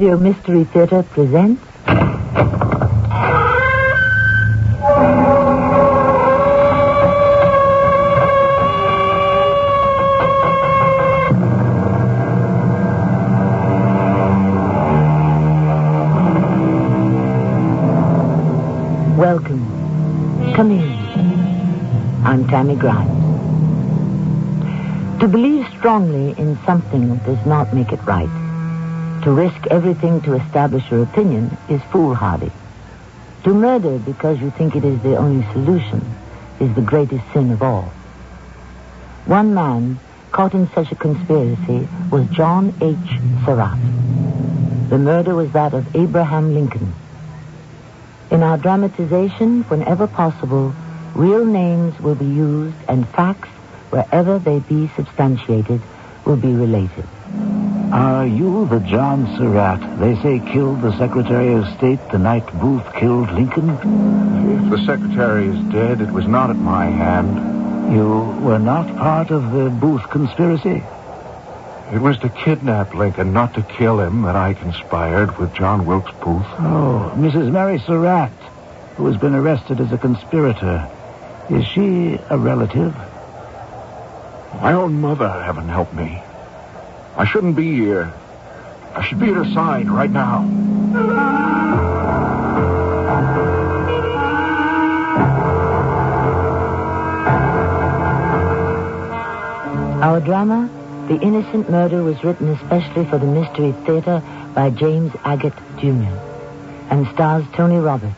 Radio Mystery Theater presents. Welcome. Come in. I'm Tammy Grimes. To believe strongly in something does not make it right. To risk everything to establish your opinion is foolhardy. To murder because you think it is the only solution is the greatest sin of all. One man caught in such a conspiracy was John H. Surratt. The murder was that of Abraham Lincoln. In our dramatization, whenever possible, real names will be used and facts, wherever they be substantiated, will be related. Are you the John Surratt they say killed the Secretary of State the night Booth killed Lincoln? If the Secretary is dead, it was not at my hand. You were not part of the Booth conspiracy? It was to kidnap Lincoln, not to kill him, that I conspired with John Wilkes Booth. Oh, Mrs. Mary Surratt, who has been arrested as a conspirator. Is she a relative? My own mother, heaven help me. I shouldn't be here. I should be at her side right now. Our drama, The Innocent Murder, was written especially for the Mystery Theater by James Agate Jr. and stars Tony Roberts.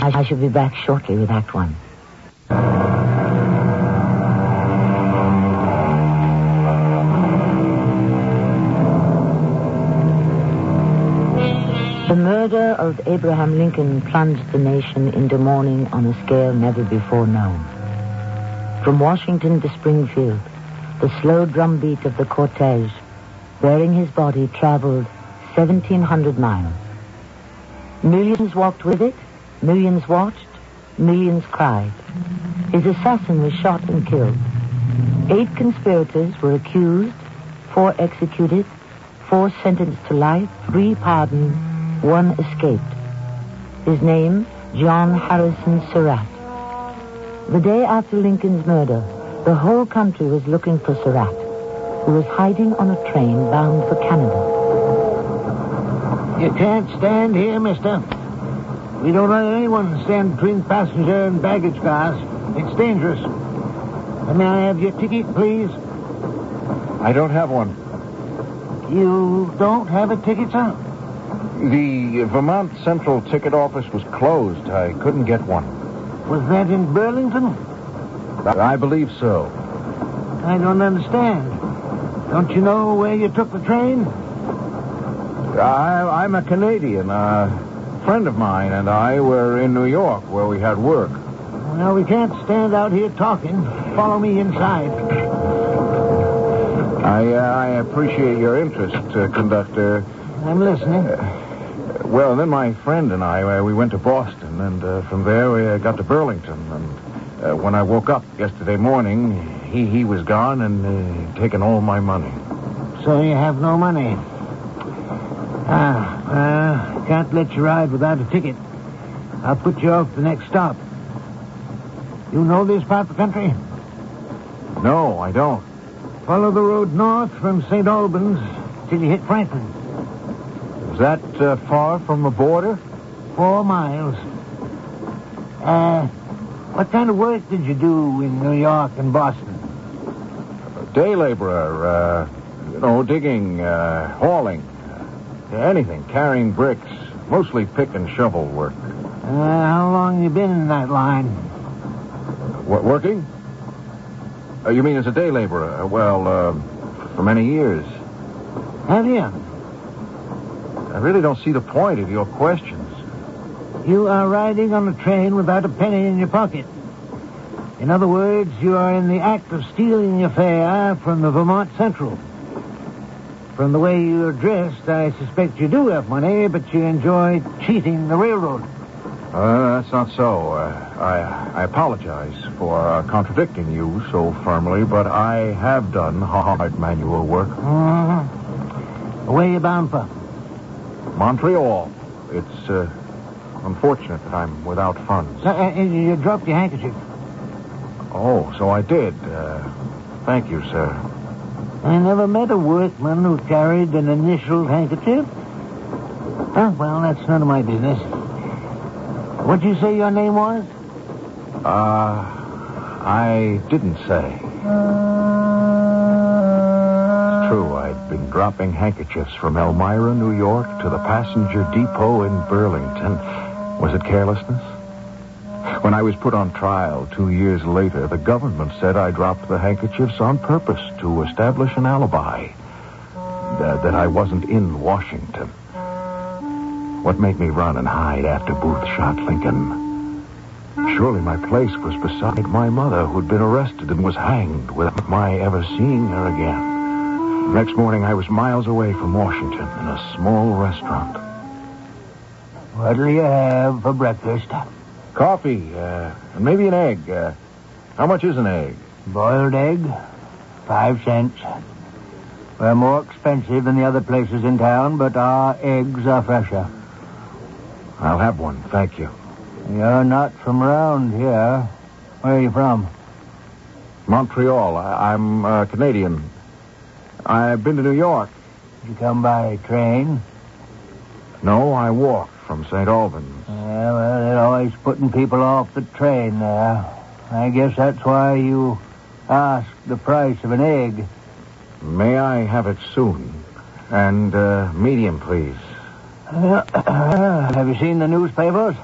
I, shall be back shortly with Act One. Murder of Abraham Lincoln plunged the nation into mourning on a scale never before known. From Washington to Springfield, the slow drumbeat of the cortege bearing his body traveled 1,700 miles. Millions walked with it, millions watched, millions cried. His assassin was shot and killed. Eight conspirators were accused, four executed, four sentenced to life, three pardoned, one escaped. His name, John Harrison Surratt. The day after Lincoln's murder, the whole country was looking for Surratt, who was hiding on a train bound for Canada. You can't stand here, mister. We don't let anyone stand between passenger and baggage cars. It's dangerous. May I have your ticket, please? I don't have one. You don't have a ticket, sir? The Vermont Central Ticket Office was closed. I couldn't get one. Was that in Burlington? I believe so. I don't understand. Don't you know where you took the train? I, I'm a Canadian. A friend of mine and I were in New York where we had work. Well, we can't stand out here talking. Follow me inside. I, uh, I appreciate your interest, uh, conductor. I'm listening. Well, then my friend and I, uh, we went to Boston, and uh, from there we uh, got to Burlington. And uh, when I woke up yesterday morning, he he was gone and uh, taken all my money. So you have no money. Ah, can't let you ride without a ticket. I'll put you off the next stop. You know this part of the country? No, I don't. Follow the road north from St. Albans till you hit Franklin. Is that uh, far from the border? Four miles. Uh, what kind of work did you do in New York and Boston? Day laborer, uh, you know, digging, uh, hauling, uh, anything, carrying bricks, mostly pick and shovel work. Uh, how long you been in that line? What, working? Uh, you mean as a day laborer? Well, uh, for many years. Have you? I really don't see the point of your questions. You are riding on a train without a penny in your pocket. In other words, you are in the act of stealing your fare from the Vermont Central. From the way you're dressed, I suspect you do have money, but you enjoy cheating the railroad. Uh, that's not so. Uh, I, I apologize for uh, contradicting you so firmly, but I have done hard manual work. Uh-huh. Where you bound for? Montreal. It's uh, unfortunate that I'm without funds. Uh, uh, you dropped your handkerchief. Oh, so I did. Uh, thank you, sir. I never met a workman who carried an initialed handkerchief. Oh, well, that's none of my business. What'd you say your name was? Uh, I didn't say. Been dropping handkerchiefs from Elmira, New York to the passenger depot in Burlington. Was it carelessness? When I was put on trial two years later, the government said I dropped the handkerchiefs on purpose to establish an alibi. That, that I wasn't in Washington. What made me run and hide after Booth shot Lincoln? Surely my place was beside my mother, who'd been arrested and was hanged without my ever seeing her again. Next morning, I was miles away from Washington in a small restaurant. What'll you have for breakfast? Coffee, uh, and maybe an egg. Uh, how much is an egg? Boiled egg, five cents. We're more expensive than the other places in town, but our eggs are fresher. I'll have one, thank you. You're not from around here. Where are you from? Montreal. I- I'm uh, Canadian. I've been to New York. Did you come by train? No, I walked from St. Albans. Yeah, well, they're always putting people off the train there. I guess that's why you asked the price of an egg. May I have it soon? And uh, medium, please. have you seen the newspapers?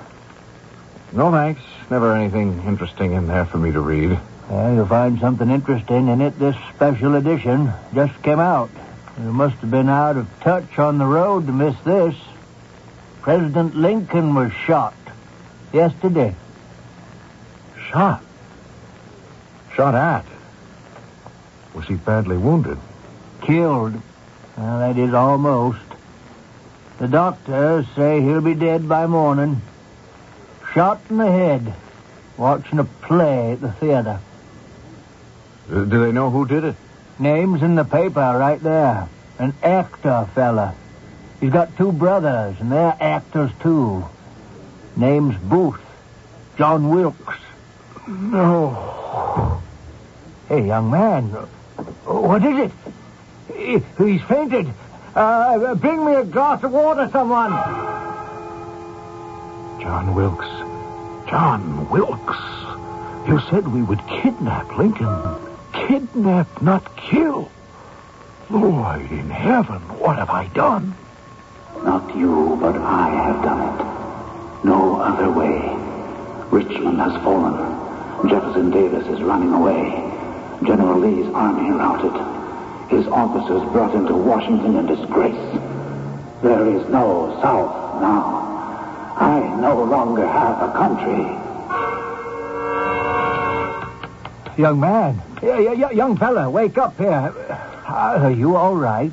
No, thanks. Never anything interesting in there for me to read. Yeah, you'll find something interesting in it. This special edition just came out. You must have been out of touch on the road to miss this. President Lincoln was shot yesterday. Shot? Shot at? Was he badly wounded? Killed. Well, that is almost. The doctors say he'll be dead by morning. Shot in the head, watching a play at the theater. Uh, do they know who did it? Name's in the paper right there. An actor fella. He's got two brothers, and they're actors too. Name's Booth. John Wilkes. No. Hey, young man. What is it? He- He's fainted. Uh, bring me a glass of water, someone. John Wilkes. John Wilkes. You said we would kidnap Lincoln. Kidnap, not kill. Lord in heaven, what have I done? Not you, but I have done it. No other way. Richmond has fallen. Jefferson Davis is running away. General Lee's army routed. His officers brought into Washington in disgrace. There is no South now. I no longer have a country. Young man. Yeah, yeah, yeah, young fella, wake up here. Uh, Are you all right?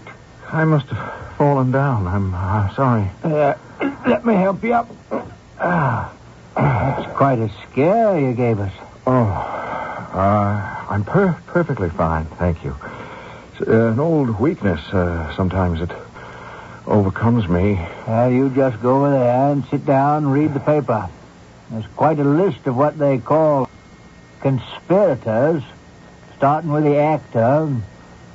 I must have fallen down. I'm uh, sorry. Uh, let me help you up. Ah, that's quite a scare you gave us. Oh, uh, I'm per- perfectly fine, thank you. It's uh, an old weakness. Uh, sometimes it overcomes me. Well, you just go over there and sit down and read the paper. There's quite a list of what they call conspirators, starting with the actor.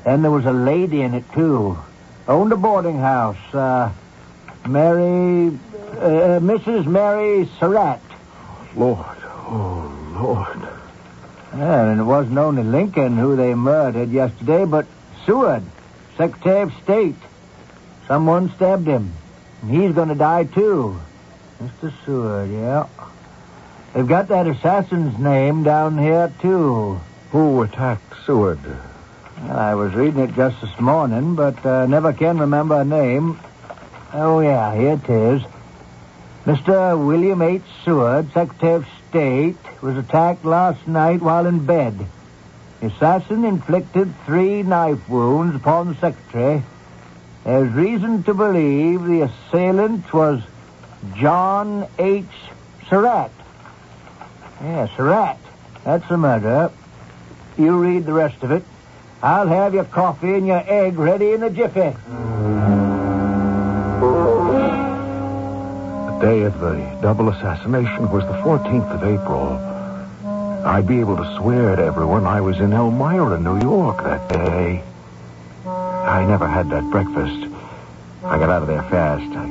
Then there was a lady in it, too. Owned a boarding house. Uh, Mary... Uh, Mrs. Mary Surratt. Lord, oh, Lord. Yeah, and it wasn't only Lincoln who they murdered yesterday, but Seward, Secretary of State. Someone stabbed him. And he's going to die, too. Mr. Seward, yeah. They've got that assassin's name down here, too. Who attacked Seward? I was reading it just this morning, but uh, never can remember a name. Oh, yeah, here it is. Mr. William H. Seward, Secretary of State, was attacked last night while in bed. The assassin inflicted three knife wounds upon the secretary. There's reason to believe the assailant was John H. Surratt. Yeah, Surratt. That's the murder. You read the rest of it. I'll have your coffee and your egg ready in a jiffy. The day of the double assassination was the 14th of April. I'd be able to swear to everyone I was in Elmira, New York that day. I never had that breakfast. I got out of there fast. I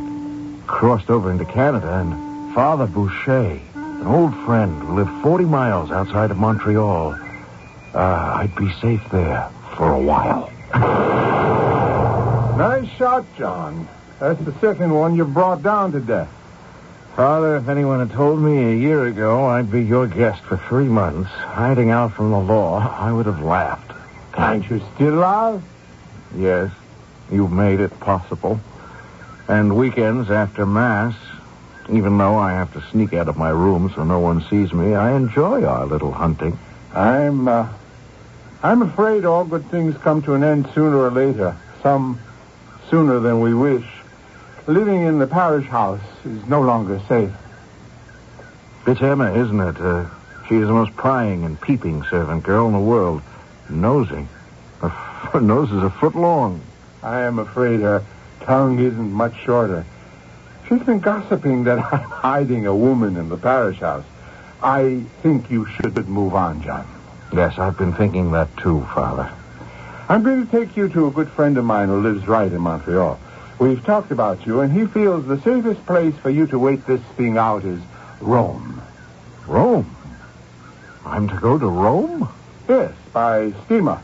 crossed over into Canada, and Father Boucher, an old friend who lived 40 miles outside of Montreal, uh, I'd be safe there for a while. Nice shot, John. That's the second one you brought down to death. Father, if anyone had told me a year ago I'd be your guest for three months, hiding out from the law, I would have laughed. Aren't you still alive? Yes, you've made it possible. And weekends after Mass, even though I have to sneak out of my room so no one sees me, I enjoy our little hunting. I'm, uh, I'm afraid all good things come to an end sooner or later. Some sooner than we wish. Living in the parish house is no longer safe. It's Emma, isn't it? Uh, she is the most prying and peeping servant girl in the world. Nosy. Her nose is a foot long. I am afraid her tongue isn't much shorter. She's been gossiping that I'm hiding a woman in the parish house. I think you should move on, John. Yes, I've been thinking that too, Father. I'm going to take you to a good friend of mine who lives right in Montreal. We've talked about you, and he feels the safest place for you to wait this thing out is Rome. Rome? I'm to go to Rome? Yes, by steamer.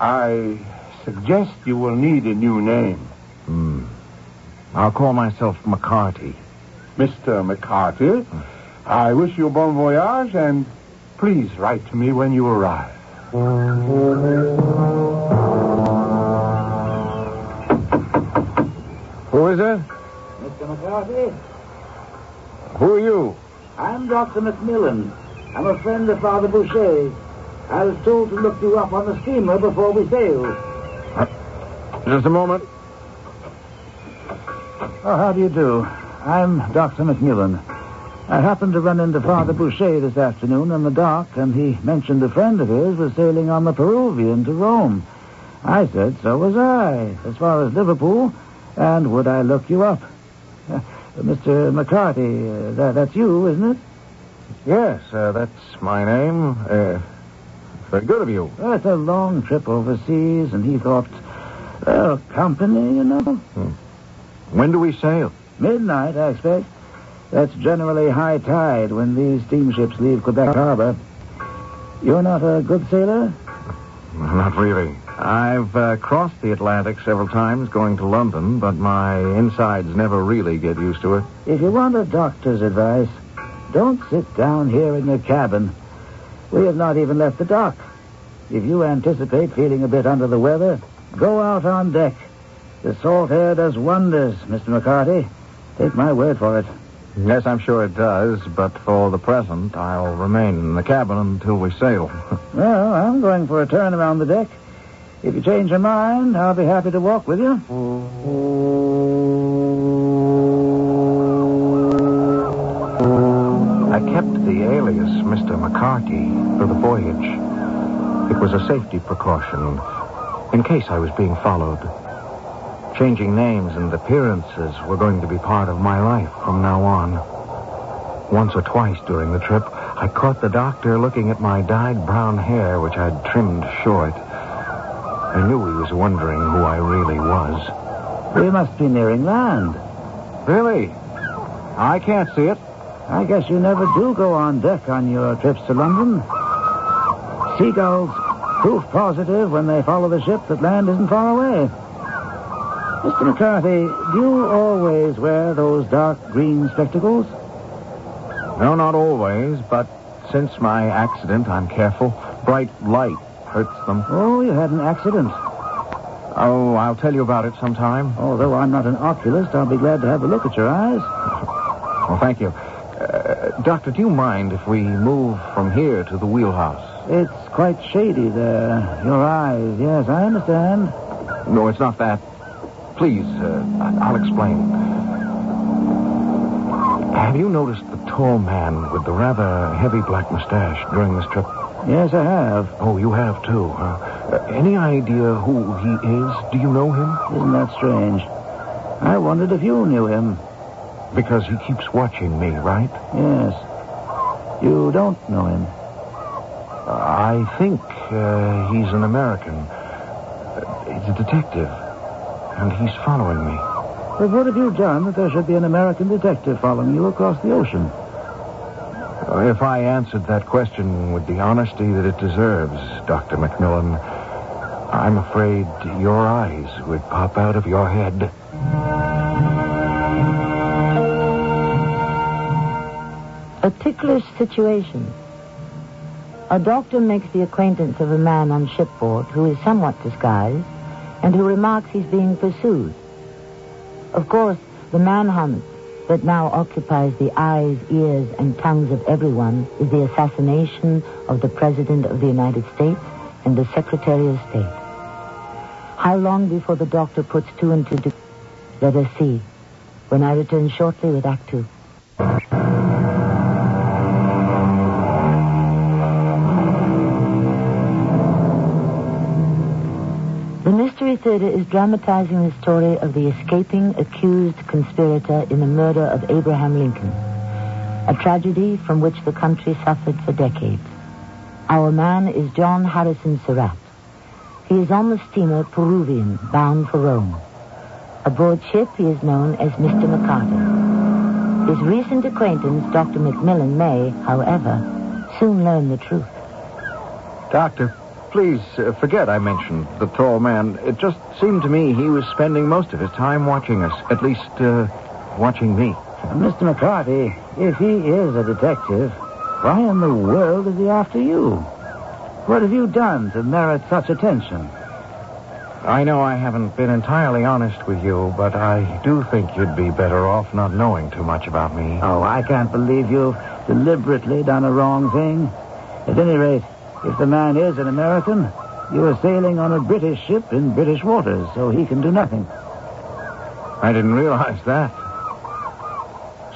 I suggest you will need a new name. Hmm. I'll call myself McCarty. Mr. McCarty, I wish you a bon voyage, and please write to me when you arrive. Who is it? Mr. McCarthy, Who are you? I'm Dr. Macmillan. I'm a friend of Father Boucher. I was told to look you up on the steamer before we sail. Uh, just a moment. Oh, how do you do? I'm Dr. Macmillan. I happened to run into Father Boucher this afternoon in the dock, and he mentioned a friend of his was sailing on the Peruvian to Rome. I said so was I, as far as Liverpool, and would I look you up? Uh, Mr. McCarty, uh, that, that's you, isn't it? Yes, uh, that's my name. Uh, very good of you. Well, it's a long trip overseas, and he thought, well, company, you know. When do we sail? Midnight, I expect. That's generally high tide when these steamships leave Quebec Harbor. You're not a good sailor? Not really. I've uh, crossed the Atlantic several times going to London, but my insides never really get used to it. If you want a doctor's advice, don't sit down here in your cabin. We have not even left the dock. If you anticipate feeling a bit under the weather, go out on deck. The salt air does wonders, Mr. McCarty. Take my word for it. Yes, I'm sure it does, but for the present, I'll remain in the cabin until we sail. Well, I'm going for a turn around the deck. If you change your mind, I'll be happy to walk with you. I kept the alias Mr. McCarty for the voyage. It was a safety precaution in case I was being followed. Changing names and appearances were going to be part of my life from now on. Once or twice during the trip, I caught the doctor looking at my dyed brown hair, which I'd trimmed short. I knew he was wondering who I really was. We must be nearing land. Really? I can't see it. I guess you never do go on deck on your trips to London. Seagulls, proof positive when they follow the ship that land isn't far away. Mr. McCarthy, do you always wear those dark green spectacles? No, not always, but since my accident, I'm careful. Bright light hurts them. Oh, you had an accident. Oh, I'll tell you about it sometime. Although I'm not an oculist, I'll be glad to have a look at your eyes. Well, thank you. Uh, doctor, do you mind if we move from here to the wheelhouse? It's quite shady there. Your eyes, yes, I understand. No, it's not that. Please, uh, I'll explain. Have you noticed the tall man with the rather heavy black mustache during this trip? Yes, I have. Oh, you have too, huh? Uh, any idea who he is? Do you know him? Isn't that strange? I wondered if you knew him. Because he keeps watching me, right? Yes. You don't know him. I think uh, he's an American. Uh, he's a detective. And he's following me. But what have you done that there should be an American detective following you across the ocean? If I answered that question with the honesty that it deserves, Dr. Macmillan, I'm afraid your eyes would pop out of your head. A ticklish situation. A doctor makes the acquaintance of a man on shipboard who is somewhat disguised and who remarks he's being pursued. Of course, the manhunt that now occupies the eyes, ears, and tongues of everyone is the assassination of the President of the United States and the Secretary of State. How long before the doctor puts two and two together? Let us see. When I return shortly with Act Two. Theater is dramatizing the story of the escaping accused conspirator in the murder of Abraham Lincoln, a tragedy from which the country suffered for decades. Our man is John Harrison Surratt. He is on the steamer Peruvian, bound for Rome. Aboard ship, he is known as Mr. McCarty. His recent acquaintance, Dr. Macmillan, may, however, soon learn the truth. Doctor, please uh, forget I mentioned the tall man. It just seemed to me he was spending most of his time watching us. At least, uh, watching me. Mr. McCarty, if he is a detective, why in the world is he after you? What have you done to merit such attention? I know I haven't been entirely honest with you, but I do think you'd be better off not knowing too much about me. Oh, I can't believe you've deliberately done a wrong thing. At any rate, if the man is an American, you are sailing on a British ship in British waters, so he can do nothing. I didn't realize that.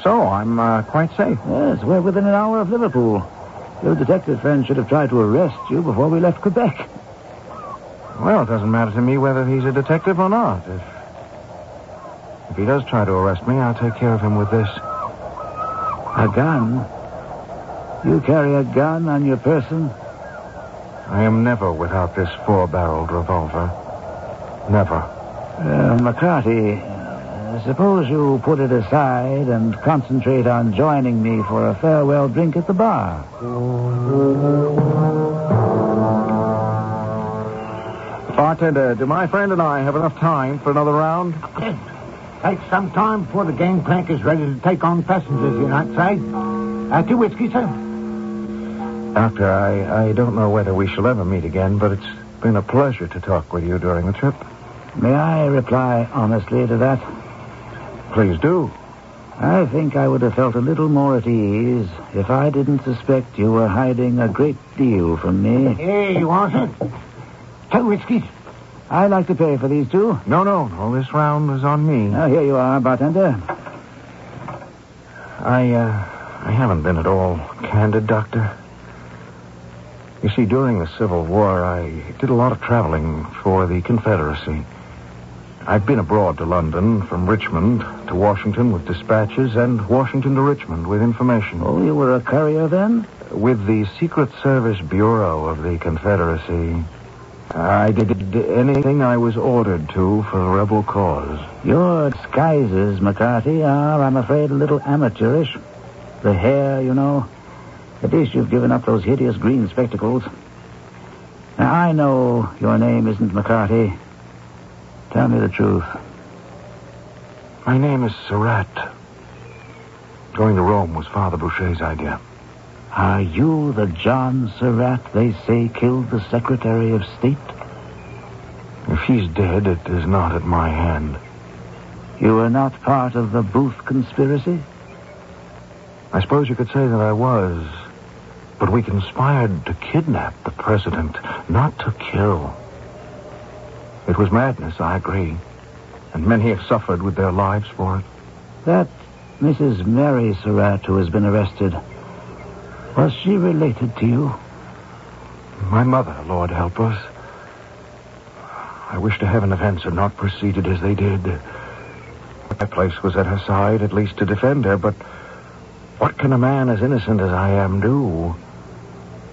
So I'm uh, quite safe. Yes, we're within an hour of Liverpool. Your detective friend should have tried to arrest you before we left Quebec. Well, it doesn't matter to me whether he's a detective or not. If, if he does try to arrest me, I'll take care of him with this. A gun? You carry a gun on your person? I am never without this four-barreled revolver. Never. Uh, McCarty, suppose you put it aside and concentrate on joining me for a farewell drink at the bar. Bartender, do my friend and I have enough time for another round? Takes some time before the gangplank is ready to take on passengers, you might say. Uh, two whiskey, sir. Doctor, I, I don't know whether we shall ever meet again, but it's been a pleasure to talk with you during the trip. May I reply honestly to that? Please do. I think I would have felt a little more at ease if I didn't suspect you were hiding a great deal from me. Hey, you want it? Two whiskeys. I'd like to pay for these two. No, no, no. This round was on me. Now, here you are, bartender. I, uh, I haven't been at all candid, Doctor. You see, during the Civil War, I did a lot of traveling for the Confederacy. I've been abroad to London, from Richmond to Washington with dispatches, and Washington to Richmond with information. Oh, you were a courier then? With the Secret Service Bureau of the Confederacy. I did anything I was ordered to for the rebel cause. Your disguises, McCarty, are, I'm afraid, a little amateurish. The hair, you know. At least you've given up those hideous green spectacles. Now, I know your name isn't McCarty. Tell me the truth. My name is Surratt. Going to Rome was Father Boucher's idea. Are you the John Surratt they say killed the Secretary of State? If he's dead, it is not at my hand. You were not part of the Booth conspiracy? I suppose you could say that I was. But we conspired to kidnap the president, not to kill. It was madness, I agree. And many have suffered with their lives for it. That Mrs. Mary Surratt who has been arrested, was she related to you? My mother, Lord help us. I wish to heaven events had not proceeded as they did. My place was at her side, at least to defend her, but what can a man as innocent as I am do?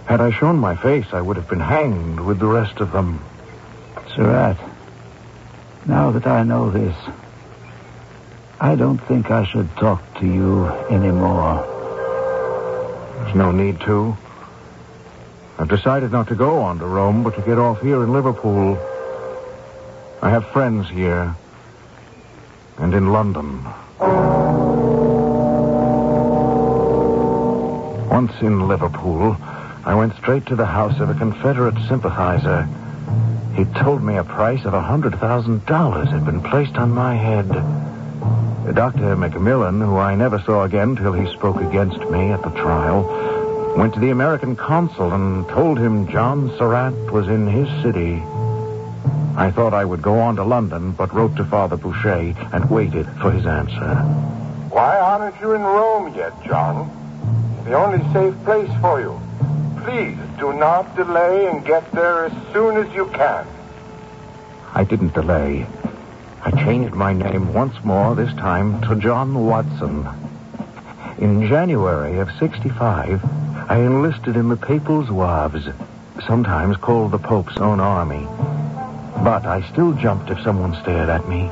Had I shown my face, I would have been hanged with the rest of them. Surratt, now that I know this, I don't think I should talk to you anymore. There's no need to. I've decided not to go on to Rome, but to get off here in Liverpool. I have friends here. And in London. Once in Liverpool, I went straight to the house of a Confederate sympathizer. He told me a price of a $100,000 had been placed on my head. Dr. Macmillan, who I never saw again till he spoke against me at the trial, went to the American consul and told him John Surratt was in his city. I thought I would go on to London, but wrote to Father Boucher and waited for his answer. Why aren't you in Rome yet, John? The only safe place for you. Please do not delay and get there as soon as you can. I didn't delay. I changed my name once more, this time to John Watson. In January of 65, I enlisted in the Papal Zouaves, sometimes called the Pope's own army. But I still jumped if someone stared at me.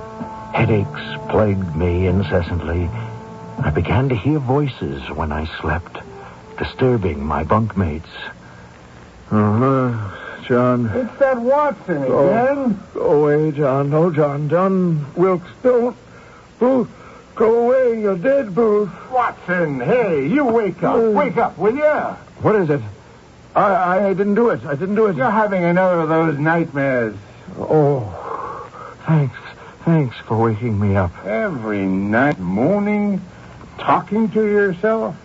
Headaches plagued me incessantly. I began to hear voices when I slept, disturbing my bunkmates. Uh-huh. John. It's that Watson Go, again. go away, John. No, John. John Wilkes, don't. Booth, go away. You're dead, Booth. Watson, hey, you wake up. Uh. Wake up, will you? What is it? I, I didn't do it. I didn't do it. You're having another of those nightmares. Oh, thanks. Thanks for waking me up. Every night, moaning, talking to yourself.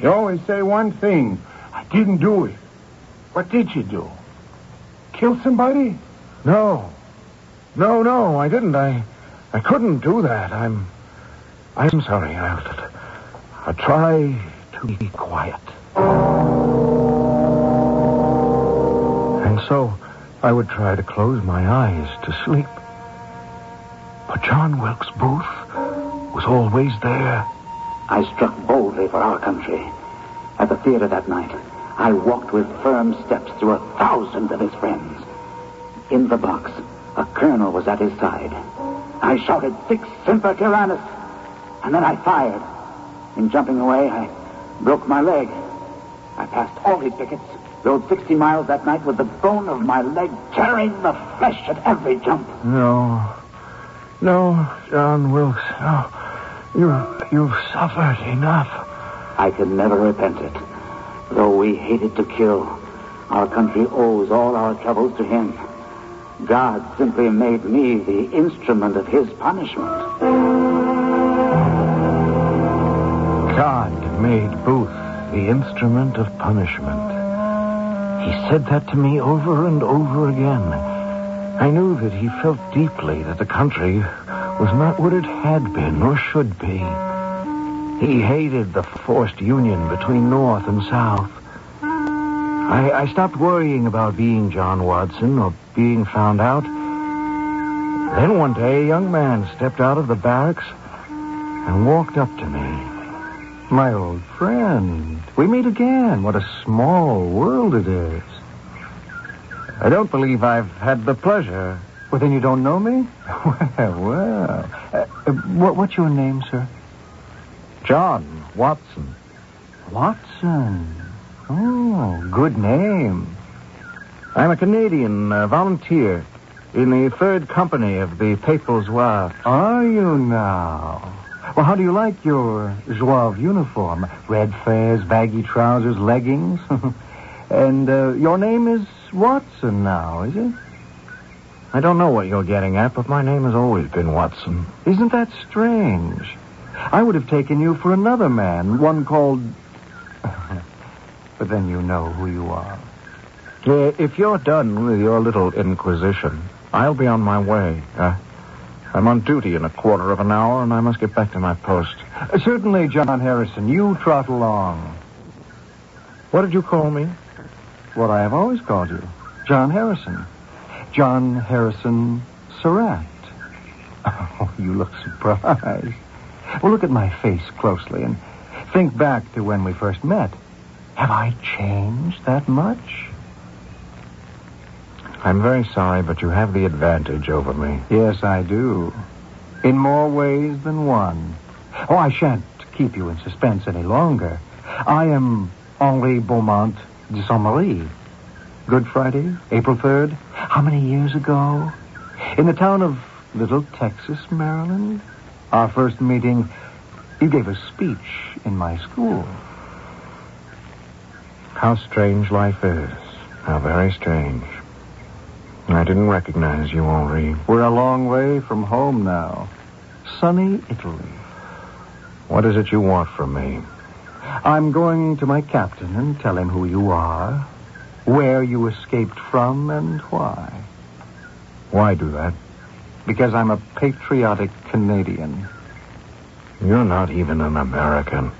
You always say one thing. I didn't do it. What did you do? Kill somebody? No. No, no, I didn't. I I couldn't do that. I'm I'm sorry. I'll I'll try to be quiet. And so I would try to close my eyes to sleep. But John Wilkes Booth was always there. I struck boldly for our country. At the theater that night, I walked with firm steps through a thousand of his friends. In the box, a colonel was at his side. I shouted, Sic Semper Tyrannis, and then I fired. In jumping away, I broke my leg. I passed all his pickets, rode 60 miles that night with the bone of my leg tearing the flesh at every jump. No. No, John Wilkes. No. You you've suffered enough. I can never repent it. Though we hated to kill, our country owes all our troubles to him. God simply made me the instrument of his punishment. God made Booth the instrument of punishment. He said that to me over and over again. I knew that he felt deeply that the country was not what it had been or should be. He hated the forced union between North and South. I, I stopped worrying about being John Watson or being found out. Then one day, a young man stepped out of the barracks and walked up to me. My old friend, we meet again. What a small world it is. I don't believe I've had the pleasure. Well, then you don't know me? Well, well. Uh, uh, what, what's your name, sir? John Watson. Watson. Oh, good name. I'm a Canadian uh, volunteer in the third company of the Papal Zouave. Are you now? Well, how do you like your Zouave uniform? Red fez, baggy trousers, leggings. and uh, your name is Watson now, is it? I don't know what you're getting at, but my name has always been Watson. Isn't that strange? I would have taken you for another man, one called. but then you know who you are. Uh, if you're done with your little inquisition, I'll be on my way. Uh, I'm on duty in a quarter of an hour, and I must get back to my post. Uh, certainly, John Harrison, you trot along. What did you call me? What I have always called you John Harrison. John Harrison Surratt. Oh, you look surprised. Well, look at my face closely and think back to when we first met. Have I changed that much? I'm very sorry, but you have the advantage over me. Yes, I do. In more ways than one. Oh, I shan't keep you in suspense any longer. I am Henri Beaumont de Saint Marie. Good Friday, April 3rd. How many years ago? In the town of Little Texas, Maryland. Our first meeting, you gave a speech in my school. How strange life is. How very strange. I didn't recognize you, Henri. We're a long way from home now. Sunny Italy. What is it you want from me? I'm going to my captain and tell him who you are, where you escaped from, and why. Why do that? Because I'm a patriotic Canadian. You're not even an American.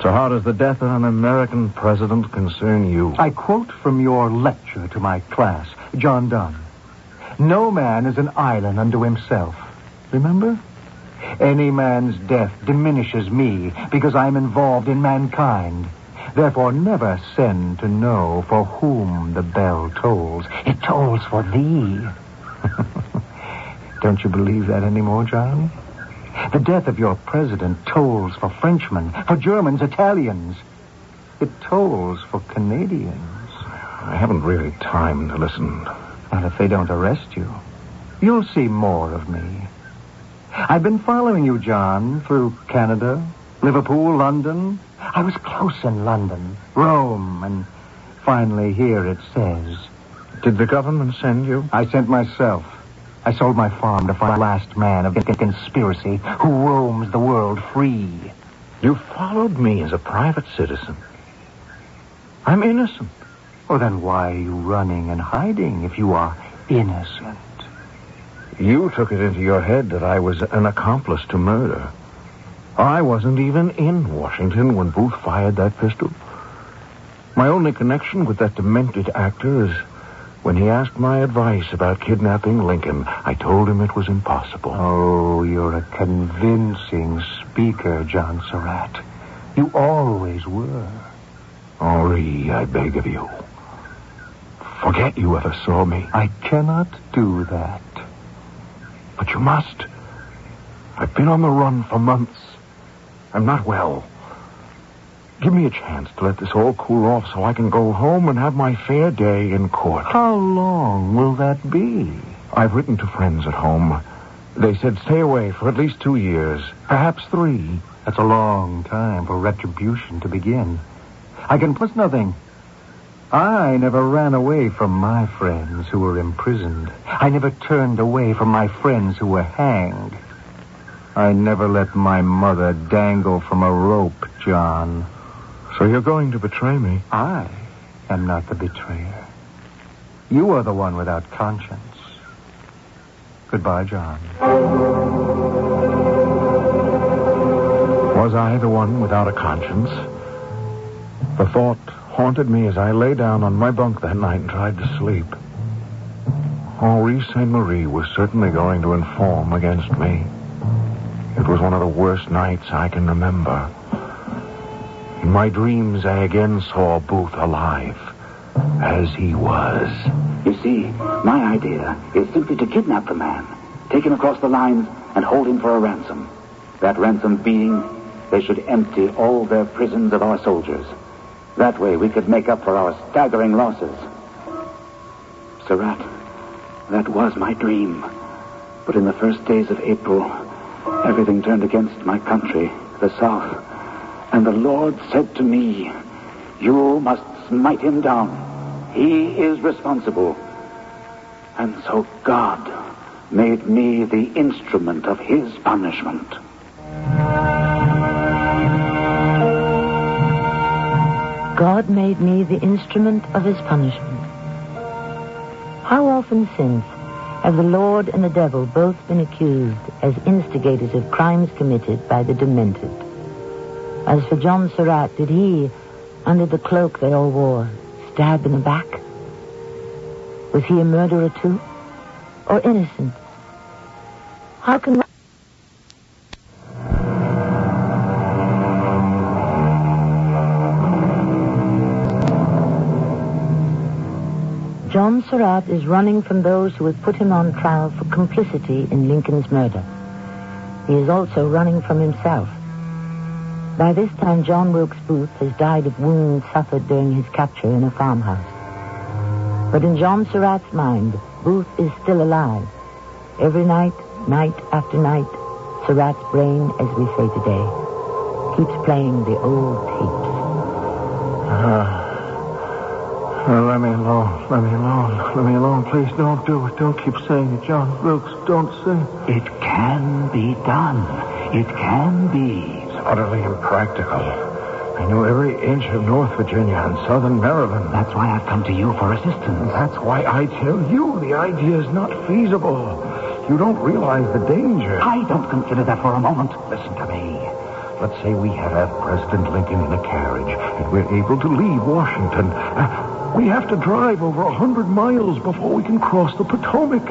So how does the death of an American president concern you? I quote from your lecture to my class, John Donne. No man is an island unto himself. Remember? Any man's death diminishes me because I'm involved in mankind. Therefore, never send to know for whom the bell tolls. It tolls for thee. Don't you believe that anymore, John? The death of your president tolls for Frenchmen, for Germans, Italians. It tolls for Canadians. I haven't really time to listen. Not if they don't arrest you. You'll see more of me. I've been following you, John, through Canada, Liverpool, London. I was close in London, Rome, and finally here it says. Did the government send you? I sent myself. I sold my farm to find the last man of a conspiracy who roams the world free. You followed me as a private citizen. I'm innocent. Well, then why are you running and hiding if you are innocent? You took it into your head that I was an accomplice to murder. I wasn't even in Washington when Booth fired that pistol. My only connection with that demented actor is when he asked my advice about kidnapping Lincoln. I told him it was impossible. Oh, you're a convincing speaker, John Surratt. You always were. Henri, I beg of you. Forget you ever saw me. I cannot do that. But you must. I've been on the run for months. I'm not well. Give me a chance to let this all cool off so I can go home and have my fair day in court. How long will that be? I've written to friends at home. They said stay away for at least two years, perhaps three. That's a long time for retribution to begin. I can plus nothing. I never ran away from my friends who were imprisoned. I never turned away from my friends who were hanged. I never let my mother dangle from a rope, John. So you're going to betray me? I am not the betrayer. You are the one without conscience. Goodbye, John. Was I the one without a conscience? The thought haunted me as I lay down on my bunk that night and tried to sleep. Henri Saint Marie was certainly going to inform against me. It was one of the worst nights I can remember. In my dreams, I again saw Booth alive, as he was. You see, my idea is simply to kidnap the man, take him across the lines, and hold him for a ransom. That ransom being, they should empty all their prisons of our soldiers. That way we could make up for our staggering losses. Surratt, that was my dream. But in the first days of April, everything turned against my country, the South. And the Lord said to me, You must smite him down. He is responsible. And so God made me the instrument of his punishment. God made me the instrument of his punishment. How often since have the Lord and the devil both been accused as instigators of crimes committed by the demented? As for John Surratt, did he, under the cloak they all wore, stab in the back? Was he a murderer too? Or innocent? How can Surratt is running from those who had put him on trial for complicity in Lincoln's murder. He is also running from himself. By this time, John Wilkes Booth has died of wounds suffered during his capture in a farmhouse. But in John Surratt's mind, Booth is still alive. Every night, night after night, Surratt's brain, as we say today, keeps playing the old tapes. Uh, uh, let me alone. Let me alone. Let me alone. Please don't do it. Don't keep saying it, John Wilkes. Don't say it. It can be done. It can be. It's utterly impractical. I know every inch of North Virginia and southern Maryland. That's why I've come to you for assistance. That's why I tell you the idea is not feasible. You don't realize the danger. I don't consider that for a moment. Listen to me. Let's say we have President Lincoln in a carriage and we're able to leave Washington. Uh, we have to drive over a hundred miles before we can cross the Potomac.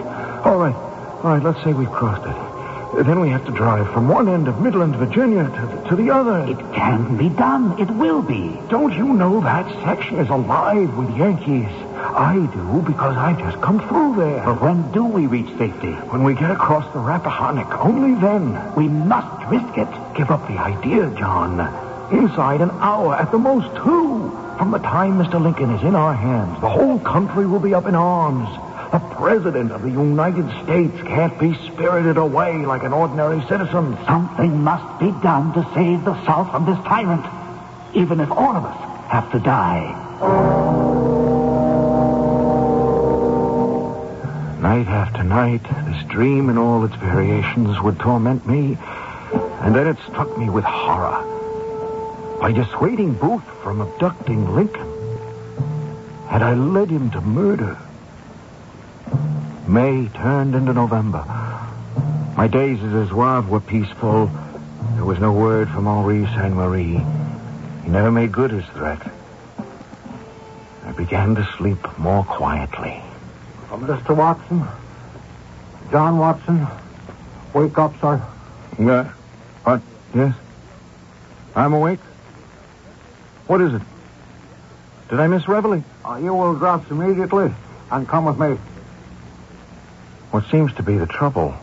All right. All right, let's say we've crossed it. Then we have to drive from one end of Midland, Virginia to, to the other. It can be done. It will be. Don't you know that section is alive with Yankees? I do because I've just come through there. But when do we reach safety? When we get across the Rappahannock, only then. We must risk it. Give up the idea, John. Inside an hour, at the most two. From the time Mr. Lincoln is in our hands, the whole country will be up in arms. The President of the United States can't be spirited away like an ordinary citizen. Something must be done to save the South from this tyrant, even if all of us have to die. Night after night, this dream in all its variations would torment me, and then it struck me with horror. By dissuading Booth from abducting Lincoln, had I led him to murder? May turned into November. My days as a Zouave were peaceful. There was no word from Henri Saint Marie. He never made good his threat. I began to sleep more quietly. Oh, Mr. Watson. John Watson. Wake up, sir. Yeah. What? Yes? I'm awake? What is it? Did I miss reveille? Uh, you will dress immediately and come with me. What seems to be the trouble?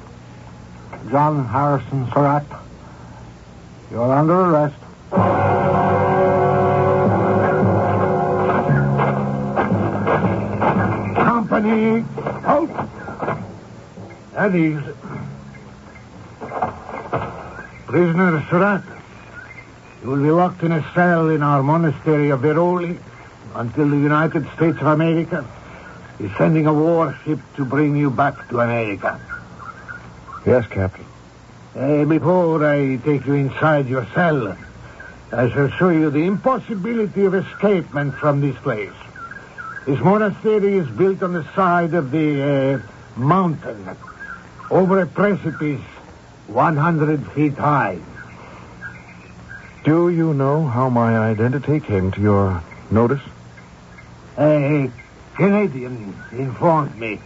John Harrison Surratt. You're under arrest. Company, out. At ease. Prisoner Surratt, you will be locked in a cell in our monastery of Veroli until the United States of America is sending a warship to bring you back to America. Yes, Captain. Uh, before I take you inside your cell, I shall show you the impossibility of escapement from this place. This monastery is built on the side of the uh, mountain, over a precipice 100 feet high. Do you know how my identity came to your notice? A Canadian informed me.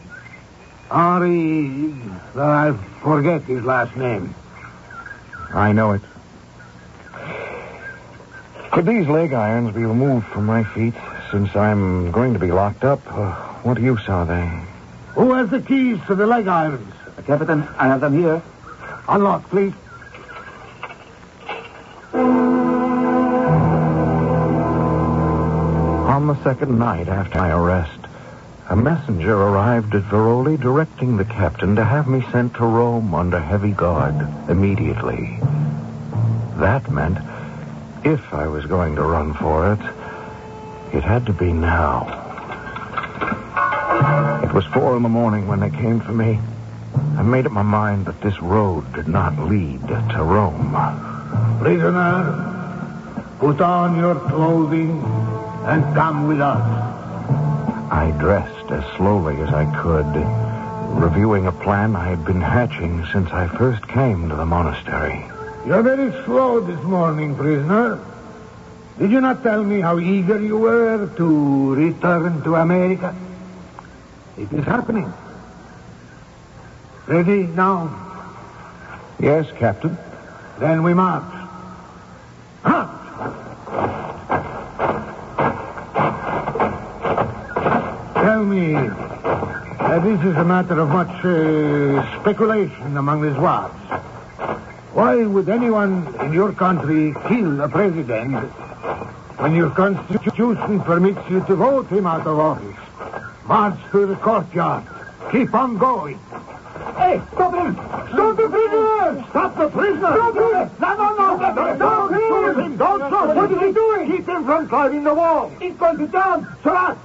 Henri, I forget his last name. I know it. Could these leg irons be removed from my feet since I'm going to be locked up? Uh, what use are they? Who has the keys to the leg irons? Captain, I have them here. Unlock, please. The second night after my arrest, a messenger arrived at Veroli directing the captain to have me sent to Rome under heavy guard immediately. That meant, if I was going to run for it, it had to be now. It was four in the morning when they came for me. I made up my mind that this road did not lead to Rome. Prisoner, put on your clothing and come with us. I dressed as slowly as I could, reviewing a plan I had been hatching since I first came to the monastery. You're very slow this morning, prisoner. Did you not tell me how eager you were to return to America? It is happening. Ready now? Yes, Captain. Then we march. Huh? Tell me, uh, this is a matter of much uh, speculation among the Zouaves. Why would anyone in your country kill a president when your constitution permits you to vote him out of office? March through the courtyard. Keep on going. Hey, stop him! Stop the prisoner! Stop the prisoner! Stop him! No, no, no! Stop him! Stop him! Don't stop! What is he doing? Keep him from climbing the wall. He's going to jump. Surratt!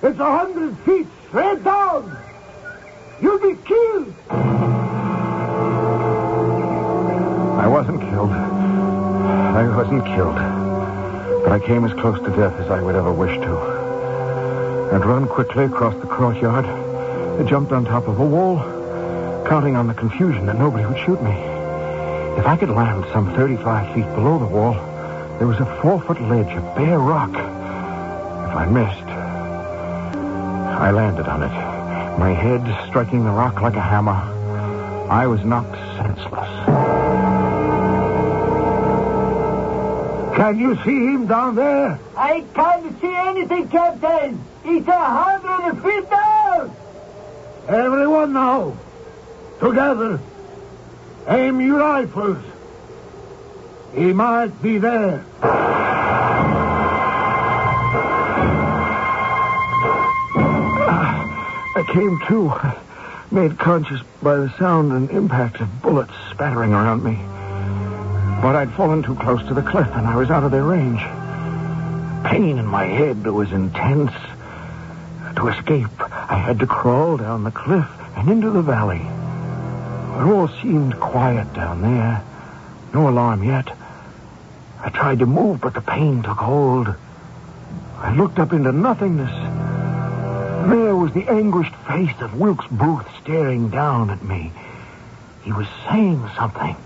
It's a hundred feet straight down. You'll be killed. I wasn't killed. I wasn't killed. But I came as close to death as I would ever wish to. I'd run quickly across the courtyard. I jumped on top of a wall, counting on the confusion that nobody would shoot me. If I could land some 35 feet below the wall, there was a four-foot ledge of bare rock. If I missed, I landed on it, my head striking the rock like a hammer. I was knocked senseless. Can you see him down there? I can't see anything, Captain. It's a hundred feet down. Everyone now. Together. Aim your rifles. He might be there. Came to, made conscious by the sound and impact of bullets spattering around me. But I'd fallen too close to the cliff and I was out of their range. Pain in my head was intense. To escape, I had to crawl down the cliff and into the valley. It all seemed quiet down there. No alarm yet. I tried to move, but the pain took hold. I looked up into nothingness. There was the anguished face of Wilkes Booth staring down at me. He was saying something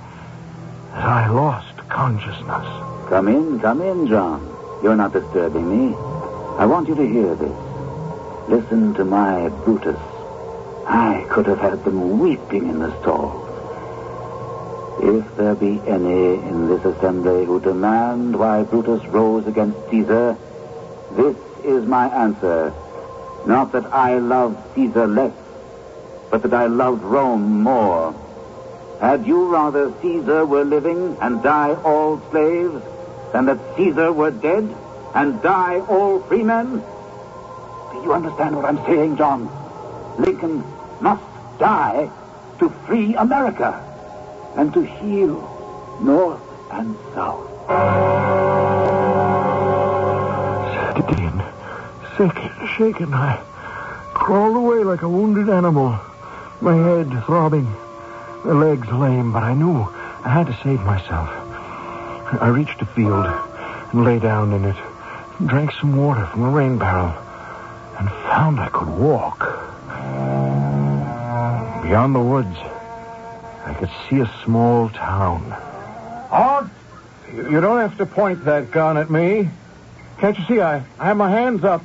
as I lost consciousness. Come in, come in, John. You're not disturbing me. I want you to hear this. Listen to my Brutus. I could have had them weeping in the stalls. If there be any in this assembly who demand why Brutus rose against Caesar, this is my answer. Not that I loved Caesar less, but that I loved Rome more. Had you rather Caesar were living and die all slaves than that Caesar were dead and die all free men? Do you understand what I'm saying, John? Lincoln must die to free America and to heal North and South. Sick, shaken, I crawled away like a wounded animal, my head throbbing, my legs lame, but I knew I had to save myself. I reached a field and lay down in it, drank some water from a rain barrel, and found I could walk. Beyond the woods, I could see a small town. Halt! You don't have to point that gun at me. Can't you see I, I have my hands up?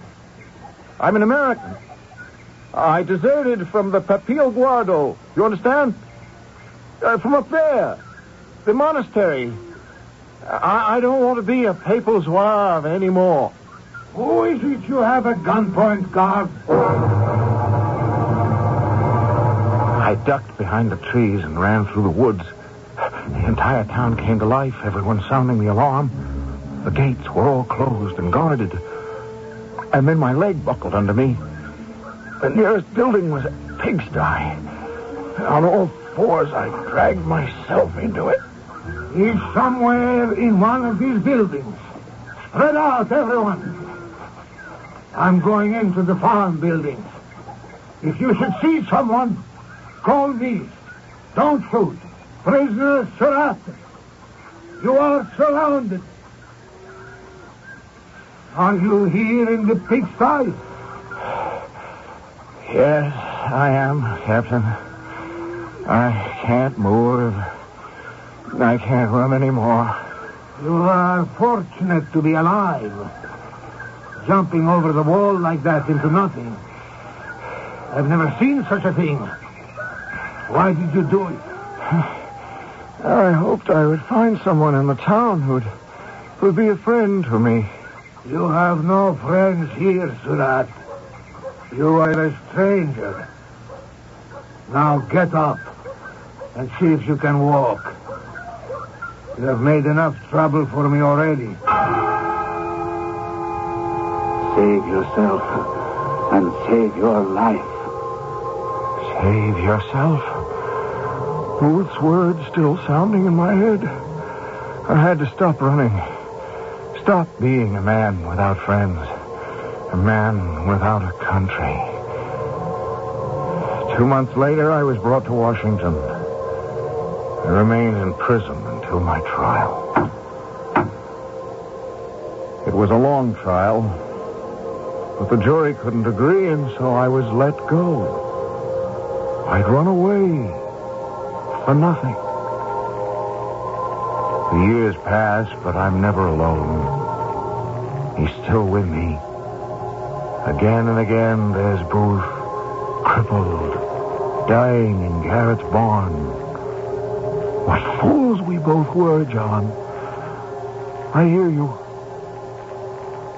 I'm an American. I deserted from the Papal Guardo. You understand? Uh, from up there. The monastery. I, I don't want to be a papal zouave anymore. Who is it you have at gunpoint, guard? I ducked behind the trees and ran through the woods. The entire town came to life, everyone sounding the alarm. The gates were all closed and guarded. And then my leg buckled under me. The nearest building was a pigsty. On all fours, I dragged myself into it. He's somewhere in one of these buildings. Spread out, everyone. I'm going into the farm buildings. If you should see someone, call me. Don't shoot. Prisoner Surratt. You are surrounded. Are you here in the pigsty? Yes, I am, Captain. I can't move. I can't run anymore. You are fortunate to be alive. Jumping over the wall like that into nothing. I've never seen such a thing. Why did you do it? I hoped I would find someone in the town who'd, who'd be a friend to me. You have no friends here, Surratt. You are a stranger. Now get up and see if you can walk. You have made enough trouble for me already. Save yourself and save your life. Save yourself? Booth's words still sounding in my head. I had to stop running. Stop being a man without friends. A man without a country. Two months later, I was brought to Washington. I remained in prison until my trial. It was a long trial, but the jury couldn't agree, and so I was let go. I'd run away for nothing. The years pass, but I'm never alone. He's still with me. Again and again, there's Booth, crippled, dying in Garrett's barn. What fools we both were, John. I hear you.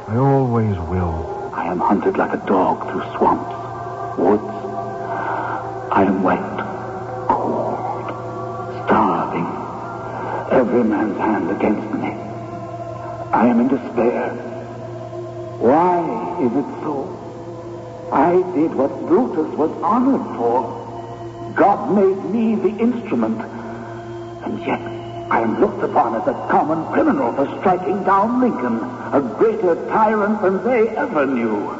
I always will. I am hunted like a dog through swamps, woods. I am wet, cold, starving. Every man's hand against me. I am in despair. Is it so? I did what Brutus was honored for. God made me the instrument. And yet I am looked upon as a common criminal for striking down Lincoln, a greater tyrant than they ever knew.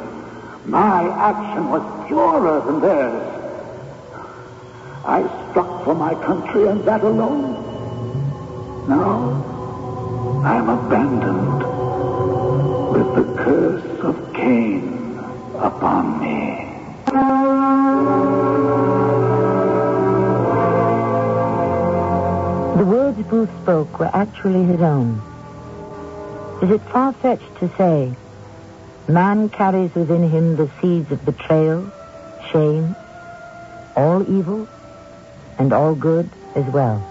My action was purer than theirs. I struck for my country and that alone. Now I am abandoned with the curse of Cain upon me. The words Booth spoke were actually his own. Is it far-fetched to say, man carries within him the seeds of betrayal, shame, all evil, and all good as well?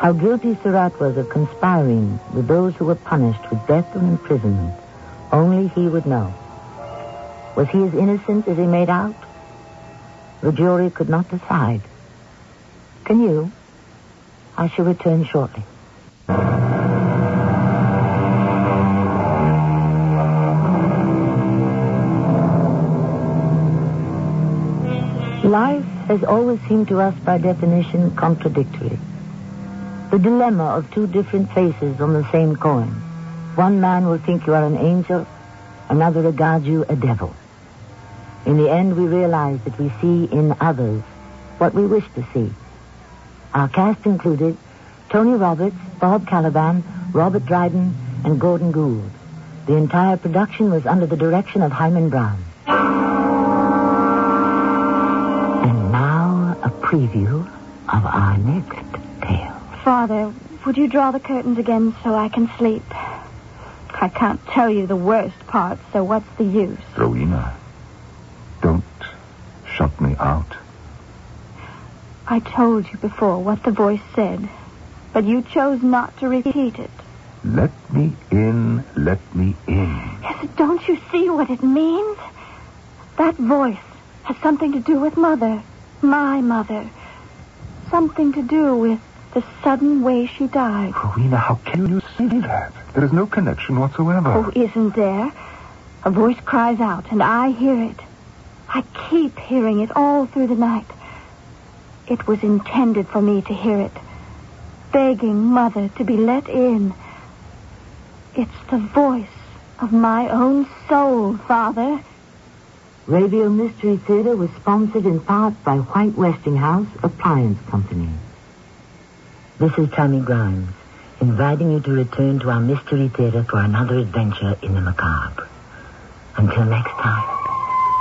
How guilty Surratt was of conspiring with those who were punished with death or imprisonment, only he would know. Was he as innocent as he made out? The jury could not decide. Can you? I shall return shortly. Life has always seemed to us by definition contradictory. The dilemma of two different faces on the same coin. One man will think you are an angel, another regards you a devil. In the end, we realize that we see in others what we wish to see. Our cast included Tony Roberts, Bob Kaliban, Robert Dryden, and Gordon Gould. The entire production was under the direction of Himan Brown. And now a preview of our next. Father, would you draw the curtains again so I can sleep? I can't tell you the worst part, so what's the use? Rowena, don't shut me out. I told you before what the voice said, but you chose not to repeat it. Let me in, let me in. Yes, don't you see what it means? That voice has something to do with Mother, my mother. Something to do with the sudden way she died. Rowena, how can you say that? There is no connection whatsoever. Oh, isn't there? A voice cries out, and I hear it. I keep hearing it all through the night. It was intended for me to hear it, begging Mother to be let in. It's the voice of my own soul, Father. Radio Mystery Theater was sponsored in part by White Westinghouse Appliance Company. This is Tammy Grimes, inviting you to return to our Mystery Theater for another adventure in the macabre. Until next time.